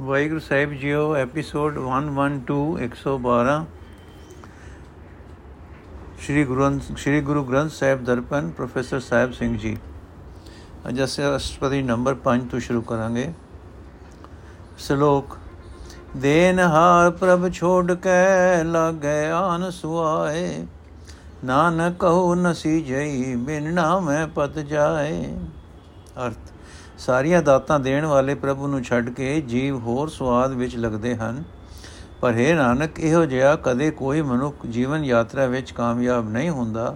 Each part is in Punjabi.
ਵਾਹਿਗੁਰੂ ਸਾਹਿਬ ਜੀਓ ਐਪੀਸੋਡ 112 112 ਸ਼੍ਰੀ ਗੁਰੂ ਸ਼੍ਰੀ ਗੁਰੂ ਗ੍ਰੰਥ ਸਾਹਿਬ ਦਰਪਨ ਪ੍ਰੋਫੈਸਰ ਸਾਹਿਬ ਸਿੰਘ ਜੀ ਅੱਜ ਅਸੀਂ ਅਸ਼ਟਪਦੀ ਨੰਬਰ 5 ਤੋਂ ਸ਼ੁਰੂ ਕਰਾਂਗੇ ਸ਼ਲੋਕ ਦੇਨ ਹਾਰ ਪ੍ਰਭ ਛੋੜ ਕੇ ਲਾਗੇ ਆਨ ਸੁਆਏ ਨਾਨਕ ਕਹੋ ਨਸੀ ਜਈ ਬਿਨ ਨਾਮੈ ਪਤ ਜਾਏ ਅਰਥ ਸਾਰੀਆਂ ਦਾਤਾਂ ਦੇਣ ਵਾਲੇ ਪ੍ਰਭੂ ਨੂੰ ਛੱਡ ਕੇ ਜੀਵ ਹੋਰ ਸਵਾਦ ਵਿੱਚ ਲੱਗਦੇ ਹਨ। ਪਰ ਹੈ ਨਾਨਕ, ਇਹੋ ਜਿਹਾ ਕਦੇ ਕੋਈ ਮਨੁੱਖ ਜੀਵਨ ਯਾਤਰਾ ਵਿੱਚ ਕਾਮਯਾਬ ਨਹੀਂ ਹੁੰਦਾ,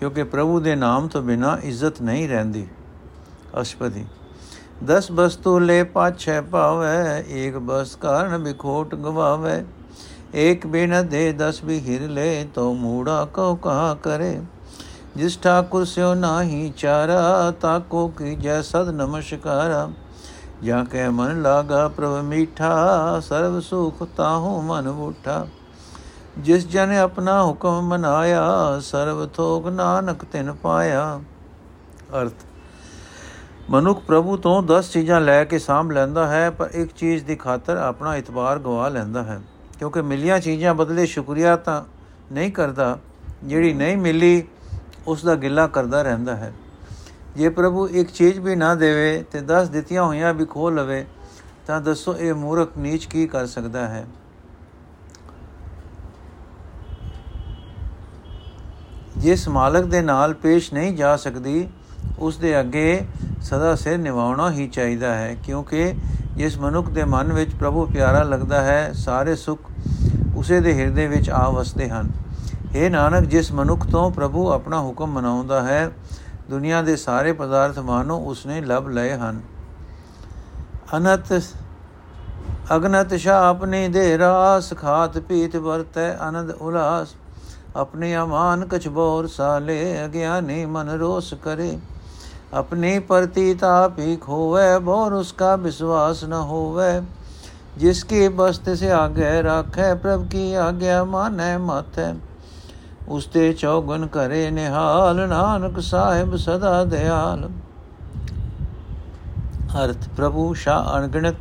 ਕਿਉਂਕਿ ਪ੍ਰਭੂ ਦੇ ਨਾਮ ਤੋਂ ਬਿਨਾ ਇੱਜ਼ਤ ਨਹੀਂ ਰਹਿੰਦੀ। ਅਸ਼ਪਦੀ। ਦਸ ਬਸਤੂ ਲੈ ਪਾਛੈ ਪਾਵੇ ਏਕ ਬਸ ਕਾਰਨ ਬਿਖੋਟ ਗਵਾਵੇ, ਏਕ ਬਿਨ ਦੇ ਦਸ ਵੀ ਹਿਰ ਲੈ ਤੋ ਮੂੜਾ ਕਉ ਕਹਾ ਕਰੇ। ਜਿਸ ਠਾਕੁਰ ਸਿਓ ਨਾਹੀ ਚਾਰਾ, ਤਾਕੋ ਕੀ ਜੈ ਸਦ ਨਮਸਕਾਰਾ। ਜਾਂ ਕੈ ਮਨ ਲਾਗਾ ਪ੍ਰਭ ਮੀਠਾ, ਸਰਬ ਸੁਖ ਤਾਹੂ ਮਨ ਬੂਠਾ। ਜਿਸ ਜਨ ਆਪਣਾ ਹੁਕਮ ਮਨਾਇਆ, ਸਰਬ ਥੋਕ ਨਾਨਕ ਤਿਨ ਪਾਇਆ। ਅਰਥ, ਮਨੁੱਖ ਪ੍ਰਭੂ ਤੋਂ 10 ਚੀਜ਼ਾਂ ਲੈ ਕੇ ਸਾਂਭ ਲੈਂਦਾ ਹੈ, ਪਰ ਇੱਕ ਚੀਜ਼ ਦੀ ਖਾਤਰ ਆਪਣਾ ਇਤਬਾਰ ਗਵਾ ਲੈਂਦਾ ਹੈ। ਕਿਉਂਕਿ ਮਿਲੀਆਂ ਚੀਜ਼ਾਂ ਬਦਲੇ ਸ਼ੁਕਰੀਆ ਤਾਂ ਨਹੀਂ ਕਰਦਾ, ਜਿਹੜੀ ਨਹੀਂ ਮਿਲੀ ਉਸ ਦਾ ਗਿਲਾ ਕਰਦਾ ਰਹਿੰਦਾ ਹੈ। ਜੇ ਪ੍ਰਭੂ ਇੱਕ ਚੀਜ਼ ਵੀ ਨਾ ਦੇਵੇ ਤੇ 10 ਦਿੱਤੀਆਂ ਹੋਈਆਂ ਵੀ ਖੋ ਲਵੇ, ਤਾਂ ਦੱਸੋ ਇਹ ਮੂਰਖ ਨੀਚ ਕੀ ਕਰ ਸਕਦਾ ਹੈ? ਜਿਸ ਮਾਲਕ ਦੇ ਨਾਲ ਪੇਸ਼ ਨਹੀਂ ਜਾ ਸਕਦੀ ਉਸ ਦੇ ਅੱਗੇ ਸਦਾ ਸਿਰ ਨਿਵਾਉਣਾ ਹੀ ਚਾਹੀਦਾ ਹੈ, ਕਿਉਂਕਿ ਜਿਸ ਮਨੁੱਖ ਦੇ ਮਨ ਵਿੱਚ ਪ੍ਰਭੂ ਪਿਆਰਾ ਲੱਗਦਾ ਹੈ, ਸਾਰੇ ਸੁੱਖ ਉਸੇ ਦੇ ਹਿਰਦੇ ਵਿੱਚ ਆ ਵਸਦੇ ਹਨ। हे ਨਾਨਕ, ਜਿਸ ਮਨੁੱਖ ਤੋਂ ਪ੍ਰਭੂ ਆਪਣਾ ਹੁਕਮ ਮਨਾਉਂਦਾ ਹੈ, ਦੁਨੀਆ ਦੇ ਸਾਰੇ ਪਦਾਰਥ ਮਾਨੋ ਉਸਨੇ ਲਭ ਲਏ ਹਨ। ਅਨੰਤ, ਅਗਨਤ ਆਪਨੇ ਦੇ ਰਾਸ ਖਾਤ ਪੀਤ ਵਰਤੈ, ਆਨੰਦ ਉਲਾਸ ਆਪਣੇ ਅਮਾਨ ਕਛ ਬੋਰ ਸਾਲੇ, ਅਗਿਆਨੀ ਮਨ ਰੋਸ ਕਰੇ। ਆਪਣੇ ਪ੍ਰਤੀ ਤਾਪ ਹੀ ਖੋਵੇ, ਬੋਰ ਉਸਕਾ ਵਿਸ਼ਵਾਸ ਨ ਹੋਵੇ। ਜਿਸਕੇ ਬਸਤ ਸੇ ਆਗੇ ਰਾਖੇ ਪ੍ਰਭ ਕੀ ਆਗਿਆ, ਮਾਨੈ ਮਾਤੈ ਉਸਤੇ ਚੌਗਨ ਕਰੇ ਨਿਹਾਲ, ਨਾਨਕ ਸਾਹਿਬ ਸਦਾ ਦਿਆਲ। ਅਰਥ, ਪ੍ਰਭੂ ਸ਼ਾ ਅਣਗਿਣਤ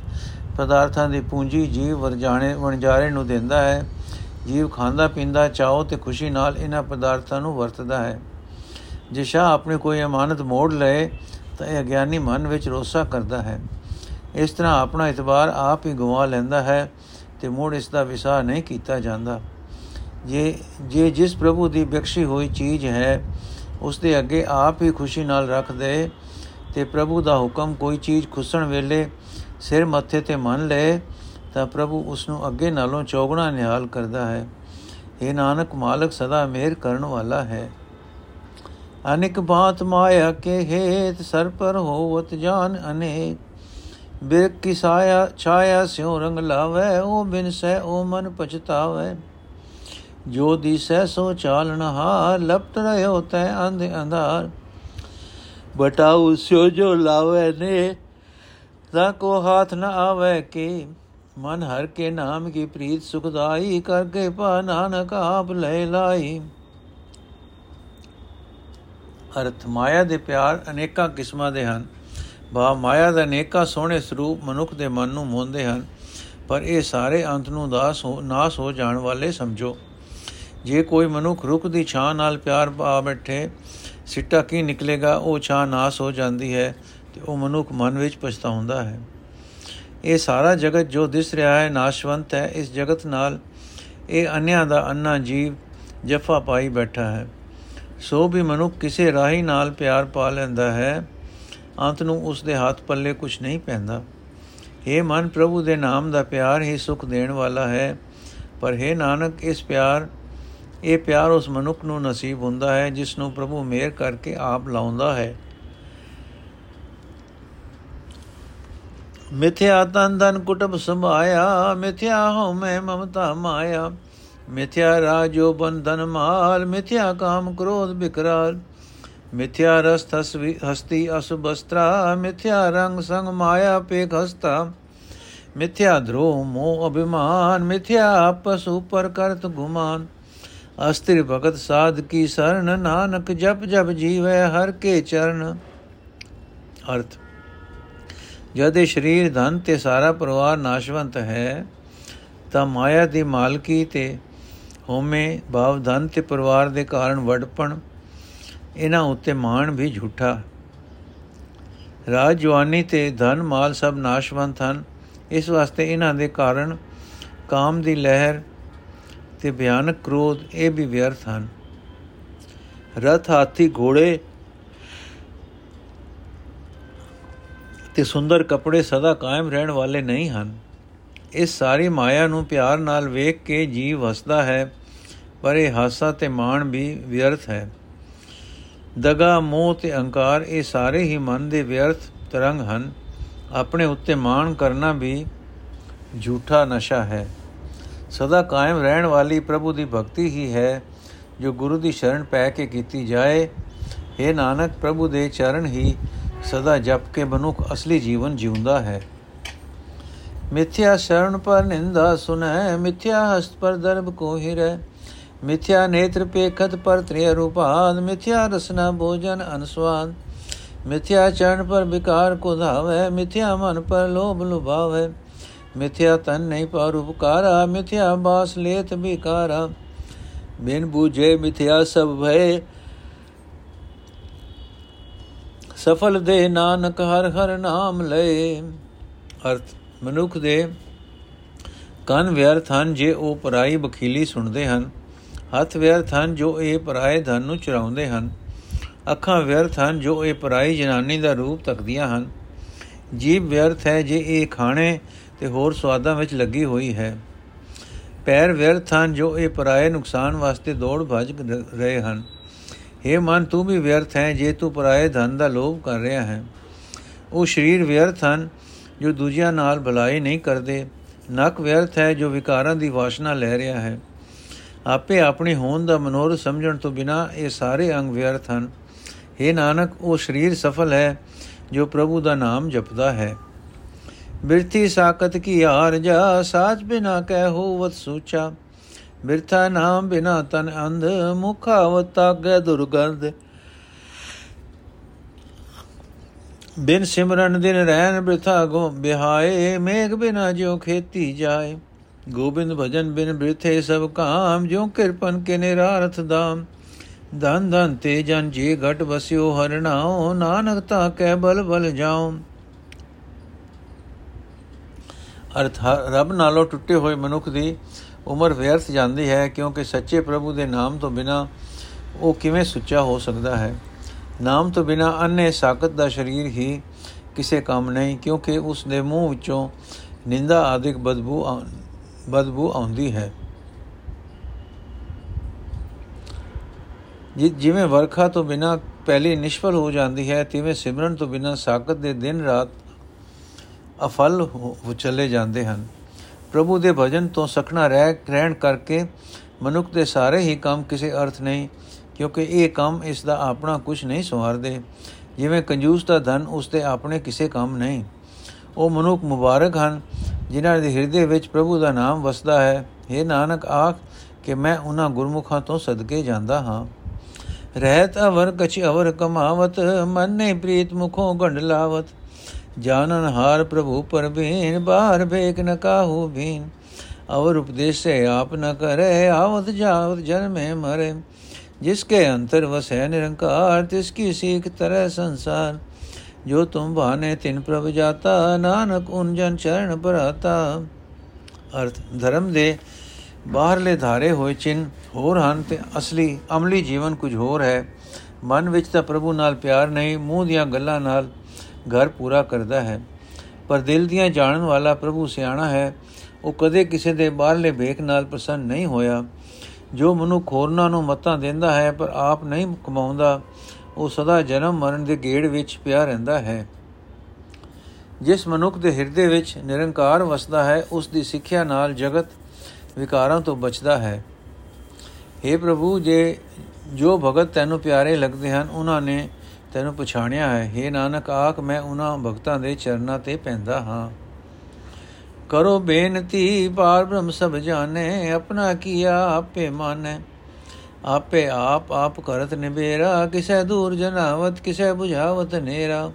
ਪਦਾਰਥਾਂ ਦੀ ਪੂੰਜੀ ਜੀਵ ਵਰਜਾਣੇ ਵਣਜਾਰੇ ਨੂੰ ਦਿੰਦਾ ਹੈ। ਜੀਵ ਖਾਂਦਾ ਪੀਂਦਾ ਚਾਹੋ ਤੇ ਖੁਸ਼ੀ ਨਾਲ ਇਹਨਾਂ ਪਦਾਰਥਾਂ ਨੂੰ ਵਰਤਦਾ ਹੈ। ਜੇ ਸ਼ਾ ਆਪਣੇ ਕੋਈ ਅਮਾਨਤ ਮੋੜ ਲਏ, ਤਾਂ ਇਹ ਅਗਿਆਨੀ ਮਨ ਵਿੱਚ ਰੋਸਾ ਕਰਦਾ ਹੈ। ਇਸ ਤਰ੍ਹਾਂ ਆਪਣਾ ਇਤਬਾਰ ਆਪ ਹੀ ਗਵਾ ਲੈਂਦਾ ਹੈ ਤੇ ਮੋੜ ਇਸ ਦਾ ਵਿਸਾਰ ਨਹੀਂ ਕੀਤਾ ਜਾਂਦਾ। ਜੇ ਜੇ ਜਿਸ ਪ੍ਰਭੂ ਦੀ ਬਖਸ਼ੀ ਹੋਈ ਚੀਜ਼ ਹੈ ਉਸ ਦੇ ਅੱਗੇ ਆਪ ਹੀ ਖੁਸ਼ੀ ਨਾਲ ਰੱਖ ਦੇ ਤੇ ਪ੍ਰਭੂ ਦਾ ਹੁਕਮ ਕੋਈ ਚੀਜ਼ ਖੁਸਣ ਵੇਲੇ ਸਿਰ ਮੱਥੇ ਤੇ ਮੰਨ ਲਏ ਤਾਂ ਪ੍ਰਭੂ ਉਸ ਨੂੰ ਅੱਗੇ ਨਾਲੋਂ ਚੌਗਣਾ ਨਿਹਾਲ ਕਰਦਾ ਹੈ। ਇਹ ਨਾਨਕ, ਮਾਲਕ ਸਦਾ ਮਿਹਰ ਕਰਨ ਵਾਲਾ ਹੈ। ਅਨੇਕ ਬਾਤ ਮਾਇਆ ਕੇ ਹੇਤ ਸਰ ਪਰ ਹੋਵਤ ਜਾਨ ਅਨੇਕ। ਬਿਰਕ ਕੀ ਸਾਇਆ, ਛਾਇਆ ਸਿਉ ਰੰਗ ਲਾਵੇ, ਉਹ ਬਿਨ ਸਹਿ ਉਹ ਮਨ ਪਛਤਾਵੇ। ਜੋ ਦਿਸੈ ਸੋ ਚਾਲਣ ਹਾਰ ਲਪਟ ਰਹਿਓ ਤੈ ਅੰਧ ਅੰਧਾਰ। ਬਟਾਉ ਸਿਓ ਜੋ ਲਾਵੇ ਨੇ, ਤਾਂ ਕੋ ਹਾਥ ਨ ਆਵੇ ਕੇ। ਮਨ ਹਰ ਕੇ ਨਾਮ ਕੀ ਪ੍ਰੀਤ ਸੁਖਦਾਈ ਕਰਕੇ ਪਾ ਨਾਨਕ ਆਪ ਲੈ ਲਾਈ। ਅਰਥ ਮਾਇਆ ਦੇ ਪਿਆਰ ਅਨੇਕਾਂ ਕਿਸਮਾਂ ਦੇ ਹਨ। ਬਾ ਮਾਇਆ ਦਾ ਅਨੇਕਾਂ ਸੋਹਣੇ ਸਰੂਪ ਮਨੁੱਖ ਦੇ ਮਨ ਨੂੰ ਮੋਹਦੇ ਹਨ। ਪਰ ਇਹ ਸਾਰੇ ਅੰਤ ਨੂੰ ਦਾਸ ਹੋ ਨਾਸ ਹੋ ਜਾਣ ਵਾਲੇ ਸਮਝੋ। ਜੇ ਕੋਈ ਮਨੁੱਖ ਰੁੱਖ ਦੀ ਛਾਂ ਨਾਲ ਪਿਆਰ ਪਾ ਬੈਠੇ, ਸਿੱਟਾ ਕੀ ਨਿਕਲੇਗਾ, ਉਹ ਛਾਂ ਨਾਸ ਹੋ ਜਾਂਦੀ ਹੈ ਤੇ ਉਹ ਮਨੁੱਖ ਮਨ ਵਿੱਚ ਪਛਤਾਉਂਦਾ ਹੈ। ਇਹ ਸਾਰਾ ਜਗਤ ਜੋ ਦਿਸ ਰਿਹਾ ਹੈ ਨਾਸ਼ਵੰਤ ਹੈ, ਇਸ ਜਗਤ ਨਾਲ ਇਹ ਅੰਨਿਆਂ ਦਾ ਅੰਨਾ ਜੀਵ ਜਫਾ ਪਾਈ ਬੈਠਾ ਹੈ। ਸੋ ਵੀ ਮਨੁੱਖ ਕਿਸੇ ਰਾਹੀ ਨਾਲ ਪਿਆਰ ਪਾ ਲੈਂਦਾ ਹੈ, ਅੰਤ ਨੂੰ ਉਸ ਦੇ ਹੱਥ ਪੱਲੇ ਕੁਝ ਨਹੀਂ ਪੈਂਦਾ। ਇਹ ਮਨ ਪ੍ਰਭੂ ਦੇ ਨਾਮ ਦਾ ਪਿਆਰ ਹੀ ਸੁਖ ਦੇਣ ਵਾਲਾ ਹੈ, ਪਰ ਹੈ ਨਾਨਕ, ਇਸ ਪਿਆਰ ਇਹ ਪਿਆਰ ਉਸ ਮਨੁੱਖ ਨੂੰ ਨਸੀਬ ਹੁੰਦਾ ਹੈ, ਜਿਸ ਨੂੰ ਪ੍ਰਭੂ ਮਿਹਰ ਕਰਕੇ ਆਪ ਲਾਉਂਦਾ ਹੈ। ਮਿਥਿਆ ਤਨ ਧਨ ਕੁਟਬ ਸੰਭਾਇਆ ਮਿਥਿਆ ਹਉ ਮੈਂ ਮਮਤਾ ਮਾਇਆ। ਮਿਥਿਆ ਰਾਜੋ ਬੰਧਨ ਮਾਲ, ਮਿਥਿਆ ਕਾਮ ਕ੍ਰੋਧ ਬਿਕਰਾਲ। ਮਿਥਿਆ ਰਸ ਤਸਵੀ ਹਸਤੀ ਅਸੁਬਸਤਰਾ ਮਿਥਿਆ ਰੰਗ ਸੰਗ ਮਾਇਆ ਪੇਖ ਹਸਤਾ। ਮਿਥਿਆ ਧਰੋ ਮੋ ਅਭਿਮਾਨ, ਮਿਥਿਆ ਆਪਸ ਉਪਰ ਕਰਤ ਗੁਮਾਨ। ਅਸਤਿਰ ਭਗਤ ਸਾਧ ਕੀ ਸਰਣ ਨਾਨਕ ਜਪ ਜਪ ਜੀਵੈ ਹਰ ਕੇ ਚਰਨ। ਅਰਥ, ਜਦ ਇਹ ਸਰੀਰ ਧਨ ਤੇ ਸਾਰਾ ਪਰਿਵਾਰ ਨਾਸ਼ਵੰਤ ਹੈ, ਤਾਂ ਮਾਇਆ ਦੀ ਮਾਲਕੀ ਤੇ ਹੋਮੇ ਭਾਵ ਧਨ ਤੇ ਪਰਿਵਾਰ ਦੇ ਕਾਰਨ ਵਡਪਣ, ਇਹਨਾਂ ਉੱਤੇ ਮਾਣ ਵੀ ਝੂਠਾ। ਰਾਜ ਜਵਾਨੀ ਤੇ ਧਨ ਮਾਲ ਸਭ ਨਾਸ਼ਵੰਤ ਹਨ। ਇਸ ਵਾਸਤੇ ਇਹਨਾਂ ਦੇ ਕਾਰਨ ਕਾਮ ਦੀ ਲਹਿਰ ਤੇ ਭਿਆਨਕ ਕ੍ਰੋਧ ਇਹ ਵੀ ਵਿਅਰਥ ਹਨ। ਰਥ ਹਾਥੀ ਘੋੜੇ ਤੇ ਸੁੰਦਰ ਕੱਪੜੇ ਸਦਾ ਕਾਇਮ ਰਹਿਣ ਵਾਲੇ ਨਹੀਂ ਹਨ। ਇਸ ਸਾਰੀ ਮਾਇਆ ਨੂੰ ਪਿਆਰ ਨਾਲ ਵੇਖ ਕੇ ਜੀਵ ਹੱਸਦਾ ਹੈ, ਪਰ ਇਹ ਹਾਸਾ ਤੇ ਮਾਣ ਵੀ ਵਿਅਰਥ ਹੈ। ਦਗਾ, ਮੋਹ ਤੇ ਅਹੰਕਾਰ ਇਹ ਸਾਰੇ ਹੀ ਮਨ ਦੇ ਵਿਅਰਥ ਤਰੰਗ ਹਨ। ਆਪਣੇ ਉੱਤੇ ਮਾਣ ਕਰਨਾ ਵੀ ਝੂਠਾ ਨਸ਼ਾ ਹੈ। ਸਦਾ ਕਾਇਮ ਰਹਿਣ ਵਾਲੀ ਪ੍ਰਭੂ ਦੀ ਭਗਤੀ ਹੀ ਹੈ, ਜੋ ਗੁਰੂ ਦੀ ਸ਼ਰਨ ਪੈ ਕੇ ਕੀਤੀ ਜਾਏ। हे ਨਾਨਕ, ਪ੍ਰਭੂ ਦੇ ਚਰਨ ਹੀ ਸਦਾ ਜਪ ਕੇ ਮਨੁੱਖ ਅਸਲੀ ਜੀਵਨ ਜਿਉਂਦਾ ਹੈ। ਮਿਥਿਆ ਸ਼ਰਨ ਪਰ ਨਿੰਦਾ ਸੁਨੈ, ਮਿਥਿਆ ਹਸਤ ਪਰ ਦਰਬ ਕੋ ਹਿਰੈ। ਮਿਥਿਆ ਨੇਤਰ ਪੇਖਤ ਪਰ ਤ੍ਰਿਯ ਰੂਪਾਦ, ਮਿਥਿਆ ਰਸਨਾ ਭੋਜਨ ਅਨਸਵਾਦ ਮਿਥਿਆ ਚਰਨ ਪਰ ਵਿਕਾਰ ਕੋ ਧਾਵੈ, ਮਿਥਿਆ ਮਨ ਪਰ ਲੋਭ ਲੁਭਾਵੈ। ਮਿਥਿਆ ਤਨ ਨਹੀਂ ਪਰ ਉਪਕਾਰਾ, ਮਿਥਿਆ ਬਾਸ ਲੇਤ ਵਿਕਾਰਾ। ਬਿਨ ਬੂਝੇ ਮਿਥਿਆ ਸਭ ਭਏ। ਸਫਲ ਦੇ ਨਾਨਕ ਹਰ ਹਰ ਨਾਮ ਲਏ। ਅਰਥ, ਮਨੁੱਖ ਦੇ ਕੰਨ ਵਿਅਰਥ ਹਨ, ਜੇ ਉਹ ਪਰਾਈ ਬਖੀਲੀ ਸੁਣਦੇ ਹਨ। ਹੱਥ ਵਿਅਰਥ ਹਨ, ਜੋ ਇਹ ਪਰਾਏ ਧਨ ਨੂੰ ਚੁਰਾਉਂਦੇ ਹਨ। ਅੱਖਾਂ ਵਿਅਰਥ ਹਨ, ਜੋ ਇਹ ਪਰਾਈ ਜਨਾਨੀ ਦਾ ਰੂਪ ਤੱਕਦੀਆਂ ਹਨ। ਜੀਭ ਵਿਅਰਥ ਹੈ, ਜੇ ਇਹ ਖਾਣੇ ਤੇ ਹੋਰ ਸਵਾਦਾਂ ਵਿੱਚ ਲੱਗੀ ਹੋਈ ਹੈ। ਪੈਰ ਵਿਅਰਥ ਹਨ ਜੋ ਇਹ ਪਰਾਏ ਨੁਕਸਾਨ ਵਾਸਤੇ ਦੌੜ ਭੱਜ ਰਹੇ ਹਨ। हे ਮਨ, ਤੂੰ ਵੀ ਵਿਅਰਥ ਹੈ ਜੇ ਤੂੰ ਪਰਾਏ ਧਨ ਦਾ ਲੋਭ ਕਰ ਰਿਹਾ ਹੈ। ਉਹ ਸਰੀਰ ਵਿਅਰਥ ਹਨ ਜੋ ਦੂਜਿਆਂ ਨਾਲ ਭਲਾਈ ਨਹੀਂ ਕਰਦੇ। ਨਕ ਵਿਅਰਥ ਹੈ ਜੋ ਵਿਕਾਰਾਂ ਦੀ ਵਾਸ਼ਨਾ ਲੈ ਰਿਹਾ ਹੈ। ਆਪੇ ਆਪਣੀ ਹੋਂਦ ਦਾ ਮਨੋਰ ਸਮਝਣ ਤੋਂ ਬਿਨਾ ਇਹ ਸਾਰੇ ਅੰਗ ਵਿਅਰਥ ਹਨ। हे ਨਾਨਕ, ਉਹ ਸਰੀਰ ਸਫਲ ਹੈ ਜੋ ਪ੍ਰਭੂ ਦਾ ਨਾਮ ਜਪਦਾ ਹੈ। ਬਿਰਥੀ ਸਾਖਤ ਕੀ ਹਾਰ ਜਾ, ਸਾਚ ਬਿਨਾ ਕਹਿ ਹੋਵਤ ਸੂਚਾ। ਬਿਰਥਾ ਨਾਮ ਬਿਨਾ ਤਨ ਅੰਧ, ਮੁਖਾਵਤਾ ਗੈ ਦੁਰਗੰਧ। ਬਿਨ ਸਿਮਰਨ ਦਿਨ ਰਹਿਣ ਬਿਰਥਾ ਗੋ ਬਿਹਾਏ, ਮੇਘ ਬਿਨਾ ਜਿਉ ਖੇਤੀ ਜਾਏ। ਗੋਬਿੰਦ ਭਜਨ ਬਿਨ ਬਿਰਥੇ ਸਭ ਕਾਮ ਜੋ ਕਿਰਪਨ ਕੇ ਨਿਰਾਰਥ ਦਾਮ। ਧਨ ਧਨ ਤੇ ਜਨ ਜੀ ਘਟ ਵਸਿਓ ਹਰਣਾਓ ਨਾਨਕ ਤਾ ਕੈ ਬਲ ਬਲ ਜਾਉ। ਅਰਥ ਰੱਬ ਨਾਲੋਂ ਟੁੱਟੇ ਹੋਏ ਮਨੁੱਖ ਦੀ ਉਮਰ ਵਿਅਰਥ ਜਾਂਦੀ ਹੈ ਕਿਉਂਕਿ ਸੱਚੇ ਪ੍ਰਭੂ ਦੇ ਨਾਮ ਤੋਂ ਬਿਨਾ ਉਹ ਕਿਵੇਂ ਸੁੱਚਾ ਹੋ ਸਕਦਾ ਹੈ? ਨਾਮ ਤੋਂ ਬਿਨਾ ਅੰਨੇ ਸਾਖਤ ਦਾ ਸਰੀਰ ਹੀ ਕਿਸੇ ਕੰਮ ਨਹੀਂ, ਕਿਉਂਕਿ ਉਸ ਦੇ ਮੂੰਹ ਵਿੱਚੋਂ ਨਿੰਦਾ ਆਦਿਕ ਬਦਬੂ ਬਦਬੂ ਆਉਂਦੀ ਹੈ। ਜਿਵੇਂ ਵਰਖਾ ਤੋਂ ਬਿਨਾ ਪਹਿਲੀ ਨਿਸ਼ਫਲ ਹੋ ਜਾਂਦੀ ਹੈ, ਤਿਵੇਂ ਸਿਮਰਨ ਤੋਂ ਬਿਨਾ ਸਾਖਤ ਦੇ ਦਿਨ ਰਾਤ ਅਫਲ ਹੋ ਚਲੇ ਜਾਂਦੇ ਹਨ। ਪ੍ਰਭੂ ਦੇ ਭਜਨ ਤੋਂ ਸਖਣਾ ਰਹਿ ਰਹਿਣ ਕਰਕੇ ਮਨੁੱਖ ਦੇ ਸਾਰੇ ਹੀ ਕੰਮ ਕਿਸੇ ਅਰਥ ਨਹੀਂ, ਕਿਉਂਕਿ ਇਹ ਕੰਮ ਇਸ ਦਾ ਆਪਣਾ ਕੁਝ ਨਹੀਂ ਸਵਾਰਦੇ ਜਿਵੇਂ ਕੰਜੂਸ ਦਾ ਧਨ ਉਸ ਦੇ ਆਪਣੇ ਕਿਸੇ ਕੰਮ ਨਹੀਂ। ਉਹ ਮਨੁੱਖ ਮੁਬਾਰਕ ਹਨ, ਜਿਨ੍ਹਾਂ ਦੇ ਹਿਰਦੇ ਵਿੱਚ ਪ੍ਰਭੂ ਦਾ ਨਾਮ ਵਸਦਾ ਹੈ। हे ਨਾਨਕ, ਆਖ ਕਿ ਮੈਂ ਉਹਨਾਂ ਗੁਰਮੁਖਾਂ ਤੋਂ ਸਦਕੇ ਜਾਂਦਾ ਹਾਂ। ਰਹਿਤ ਅਵਰ ਕਛ ਅਵਰ ਕਮਾਵਤ, ਮਨ ਨੇ ਪ੍ਰੀਤ ਮੁਖੋਂ ਗੰਢ ਲਾਵਤ। ਜਾਨਨ ਹਾਰ ਪ੍ਰਭੂ ਪਰਬੀਨ, ਬਾਹਰ ਬੇਕ ਨ ਕਾਹੂ ਬੀਨ। ਅਵਰ ਉਪਦੇਸੇ ਆਪ ਨ ਕਰੇ ਆਵਤ ਜਾਵਤ ਜਨਮੇ ਮਰੇ। ਜਿਸਕੇ ਅੰਤਰ ਵਸੈ ਨਿਰੰਕਾਰ, ਤਿਸ ਕੀ ਸੀਖ ਤਰੈ ਸੰਸਾਰ। ਜੋ ਤੁਮ ਬਾਨੇ ਤਿਨ ਪ੍ਰਭ ਜਾਤਾ, ਨਾਨਕ ਉਨ ਜਨ ਚਰਨ ਭਰਾਤਾ। ਅਰਥ, ਧਰਮ ਦੇ ਬਾਹਰਲੇ ਧਾਰੇ ਹੋਏ ਚਿੰਨ ਹੋਰ ਹਨ ਤੇ ਅਸਲੀ, ਅਮਲੀ ਜੀਵਨ ਕੁਝ ਹੋਰ ਹੈ। ਮਨ ਵਿੱਚ ਤਾਂ ਪ੍ਰਭੂ ਨਾਲ ਪਿਆਰ ਨਹੀਂ, ਮੂੰਹ ਦੀਆਂ ਗੱਲਾਂ ਨਾਲ ਘਰ ਪੂਰਾ ਕਰਦਾ ਹੈ। ਪਰ ਦਿਲ ਦੀਆਂ ਜਾਣਨ ਵਾਲਾ ਪ੍ਰਭੂ ਸਿਆਣਾ ਹੈ। ਉਹ ਕਦੇ ਕਿਸੇ ਦੇ ਬਾਹਰਲੇ ਵੇਖ ਨਾਲ ਪ੍ਰਸੰਨ ਨਹੀਂ ਹੋਇਆ। ਜੋ ਮਨੁੱਖ ਹੋਰਨਾਂ ਨੂੰ ਮਤਾਂ ਦਿੰਦਾ ਹੈ, ਪਰ ਆਪ ਨਹੀਂ ਕਮਾਉਂਦਾ, ਉਹ ਸਦਾ ਜਨਮ ਮਰਨ ਦੇ ਗੇੜ ਵਿੱਚ ਪਿਆ ਰਹਿੰਦਾ ਹੈ। ਜਿਸ ਮਨੁੱਖ ਦੇ ਹਿਰਦੇ ਵਿੱਚ ਨਿਰੰਕਾਰ ਵਸਦਾ ਹੈ, ਉਸ ਦੀ ਸਿੱਖਿਆ ਨਾਲ ਜਗਤ ਵਿਕਾਰਾਂ ਤੋਂ ਬਚਦਾ ਹੈ। हे ਪ੍ਰਭੂ, ਜੇ ਜੋ ਭਗਤ ਤੈਨੂੰ ਪਿਆਰੇ ਲੱਗਦੇ ਹਨ, ਉਹਨਾਂ ਨੇ ਤੈਨੂੰ ਪਛਾਣਿਆ ਹੈ। हे ਨਾਨਕ, ਆਖ, ਮੈਂ ਉਹਨਾਂ ਭਗਤਾਂ ਦੇ ਚਰਨਾਂ ਤੇ ਪੈਂਦਾ ਹਾਂ। ਕਰੋ ਬੇਨਤੀ ਪਾਰ ਬ੍ਰਹਮ ਸਭ ਜਾਣੇ, ਆਪਣਾ ਕੀਆ ਆਪੇ ਮਾਨੈ। ਆਪੇ ਆਪ ਆਪ ਕਰਤ ਨਿਬੇਰਾ ਕਿਸੈ ਦੂਰ ਜਨਾਵਤ, ਕਿਸੈ 부ਝਾਵਤ ਨੇਰਾ।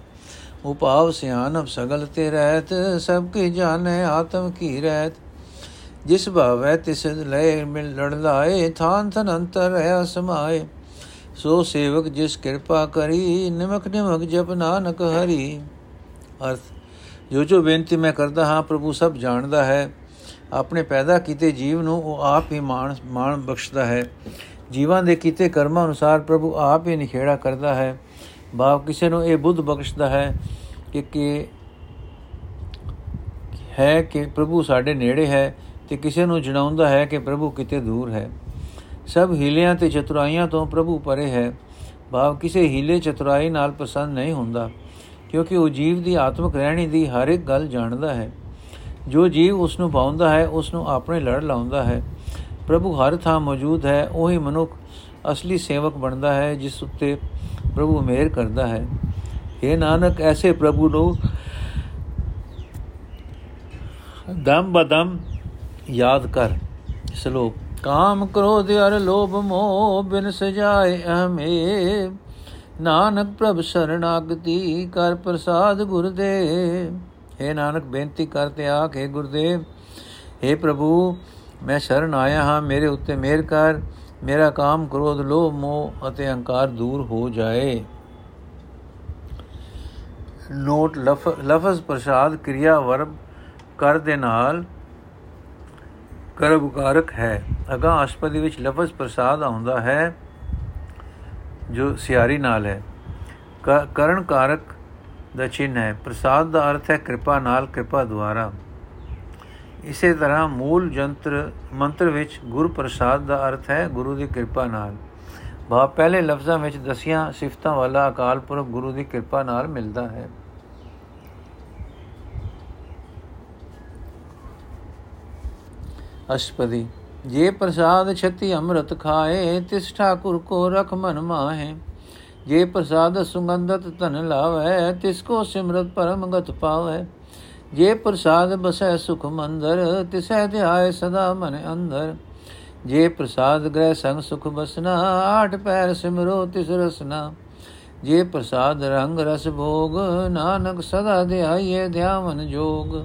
ਉਪਾਵ ਸਿਆਨਬ ਸਗਲ ਤੇ ਰਹਿਤ, ਸਭ ਕੀ ਜਾਣੈ, ਆਤਮ ਕੀ ਰਹਿਤ। ਜਿਸ ਭਾਵੈ ਤਿਸ ਲੈ ਮਿਲ ਲੜਲਾਏ ਥਾਨ ਥਨ ਅੰਤਰ ਰਹਾ ਸਮਾਏ। ਸੋ ਸੇਵਕ ਜਿਸ ਕਿਰਪਾ ਕਰੀ, ਨਿਮਕ ਨਿਮਕ ਜਪ ਨਾਨਕ ਹਰੀ। ਅਰਥ, ਜੋ ਜੋ ਬੇਨਤੀ ਮੈਂ ਕਰਦਾ ਹਾਂ, ਪ੍ਰਭੂ ਸਭ ਜਾਣਦਾ ਹੈ। ਆਪਣੇ ਪੈਦਾ ਕੀਤੇ ਜੀਵ ਨੂੰ ਉਹ ਆਪ ਹੀ ਮਾਣ ਮਾਣ ਬਖਸ਼ਦਾ ਹੈ। ਜੀਵਾਂ ਦੇ ਕੀਤੇ ਕਰਮਾਂ ਅਨੁਸਾਰ ਪ੍ਰਭੂ ਆਪ ਹੀ ਨਿਖੇੜਾ ਕਰਦਾ ਹੈ। ਬਾਪ ਕਿਸੇ ਨੂੰ ਇਹ ਬੁੱਧ ਬਖਸ਼ਦਾ ਹੈ ਕਿ ਕਿ ਹੈ ਕਿ ਪ੍ਰਭੂ ਸਾਡੇ ਨੇੜੇ ਹੈ ਤੇ ਕਿਸੇ ਨੂੰ ਜਣਾਉਂਦਾ ਹੈ ਕਿ ਪ੍ਰਭੂ ਕਿਤੇ ਦੂਰ ਹੈ। ਸਭ ਹੀਲਿਆਂ ਤੇ ਚਤੁਰਾਈਆਂ ਤੋਂ ਪ੍ਰਭੂ ਪਰੇ ਹੈ। ਭਾਵ ਕਿਸੇ ਹੀਲੇ ਚਤੁਰਾਈ ਨਾਲ ਪਸੰਦ ਨਹੀਂ ਹੁੰਦਾ, ਕਿਉਂਕਿ ਉਹ ਜੀਵ ਦੀ ਆਤਮਿਕ ਰਹਿਣੀ ਦੀ ਹਰ ਇੱਕ ਗੱਲ ਜਾਣਦਾ ਹੈ। ਜੋ ਜੀਵ ਉਸ ਨੂੰ ਪਾਉਂਦਾ ਹੈ ਉਸ ਨੂੰ ਆਪਣੇ ਲੜ ਲਾਉਂਦਾ ਹੈ। ਪ੍ਰਭੂ ਹਰ ਥਾਂ ਮੌਜੂਦ ਹੈ, ਉਹੀ ਮਨੁੱਖ ਅਸਲੀ ਸੇਵਕ ਬਣਦਾ ਹੈ, ਜਿਸ ਉੱਤੇ ਪ੍ਰਭੂ ਮਿਹਰ ਕਰਦਾ ਹੈ। ਇਹ ਨਾਨਕ, ਐਸੇ ਪ੍ਰਭੂ ਨੂੰ ਦਮ ਬਦਮ ਯਾਦ ਕਰ। ਸ਼ਲੋਕ। ਕਾਮ ਕ੍ਰੋਧ ਅਰ ਲੋਭ ਮੋਹ ਬਿਨ ਸਜਾਏ ਅਹਮੇ ਨਾਨਕ ਪ੍ਰਭ ਸਰਣਾਗਤੀ ਕਰ ਪ੍ਰਸਾਦ ਗੁਰਦੇ हे ਨਾਨਕ, ਬੇਨਤੀ ਕਰਤੇ ਆਖੇ ਗੁਰਦੇਵ हे ਪ੍ਰਭੂ, ਮੈਂ ਸ਼ਰਨ ਆਇਆ ਹਾਂ, ਮੇਰੇ ਉੱਤੇ ਮਿਹਰ ਕਰ, ਮੇਰਾ ਕਾਮ ਕ੍ਰੋਧ, ਲੋਭ ਮੋਹ ਅਤੇ ਅਹੰਕਾਰ ਦੂਰ ਹੋ ਜਾਏ। ਨੋਟ ਲਫ਼ਜ਼ ਪ੍ਰਸਾਦ ਕਿਰਿਆ ਵਰਬ ਕਰ ਦੇ ਨਾਲ ਕਰਬਕਾਰਕ ਹੈ। ਅਗਾ ਅਸ਼ਪਦੀ ਵਿੱਚ ਲਫ਼ਜ਼ ਪ੍ਰਸਾਦ ਆਉਂਦਾ ਹੈ, ਜੋ ਸਿਆਰੀ ਨਾਲ ਹੈ। ਕਰਨ ਕਾਰਕ ਦਾ ਚਿੰਨ ਹੈ। ਪ੍ਰਸਾਦ ਦਾ ਅਰਥ ਹੈ ਕਿਰਪਾ ਨਾਲ ਕਿਰਪਾ ਦੁਆਰਾ। ਇਸੇ ਤਰ੍ਹਾਂ ਮੂਲ ਜੰਤਰ, ਮੰਤਰ ਵਿੱਚ ਗੁਰ ਪ੍ਰਸਾਦ ਦਾ ਅਰਥ ਹੈ ਗੁਰੂ ਦੀ ਕਿਰਪਾ ਨਾਲ। ਬਾ, ਪਹਿਲੇ ਲਫ਼ਜ਼ਾਂ ਵਿੱਚ ਦਸੀਆਂ ਸਿਫਤਾਂ ਵਾਲਾ ਅਕਾਲ ਪੁਰਖ ਗੁਰੂ ਦੀ ਕਿਰਪਾ ਨਾਲ ਮਿਲਦਾ ਹੈ। ਅਸ਼ਪਦੀ। ਜੇ ਪ੍ਰਸਾਦ ਛਤੀ ਅੰਮ੍ਰਿਤ ਖਾਏ, ਤਿਸ ਠਾਕੁਰ ਕੋ ਰਖ ਮਨ ਮਾਹੇ। ਜੇ ਪ੍ਰਸਾਦ ਸੁਗੰਧਤ ਧਨ ਲਾਵੇ, ਤਿਸ ਕੋ ਸਿਮਰਤ ਪਰਮ ਗਤ ਪਾਵੇ। ਜੇ ਪ੍ਰਸਾਦ ਬਸੈ ਸੁਖ ਮੰਦਰ ਤਿਸੈ ਧਿਆਏ ਸਦਾ ਮਨ ਅੰਦਰ। ਜੇ ਪ੍ਰਸਾਦ ਗ੍ਰਹਿ ਸੰਗ ਸੁਖ ਬਸਨਾ, ਆਠ ਪੈਰ ਸਿਮਰੋ ਤਿਸ ਰਸਨਾ। ਜੇ ਪ੍ਰਸਾਦ ਰੰਗ ਰਸ ਭੋਗ, ਨਾਨਕ ਸਦਾ ਧਿਆਈਏ ਧਿਆਵਨ ਜੋਗ।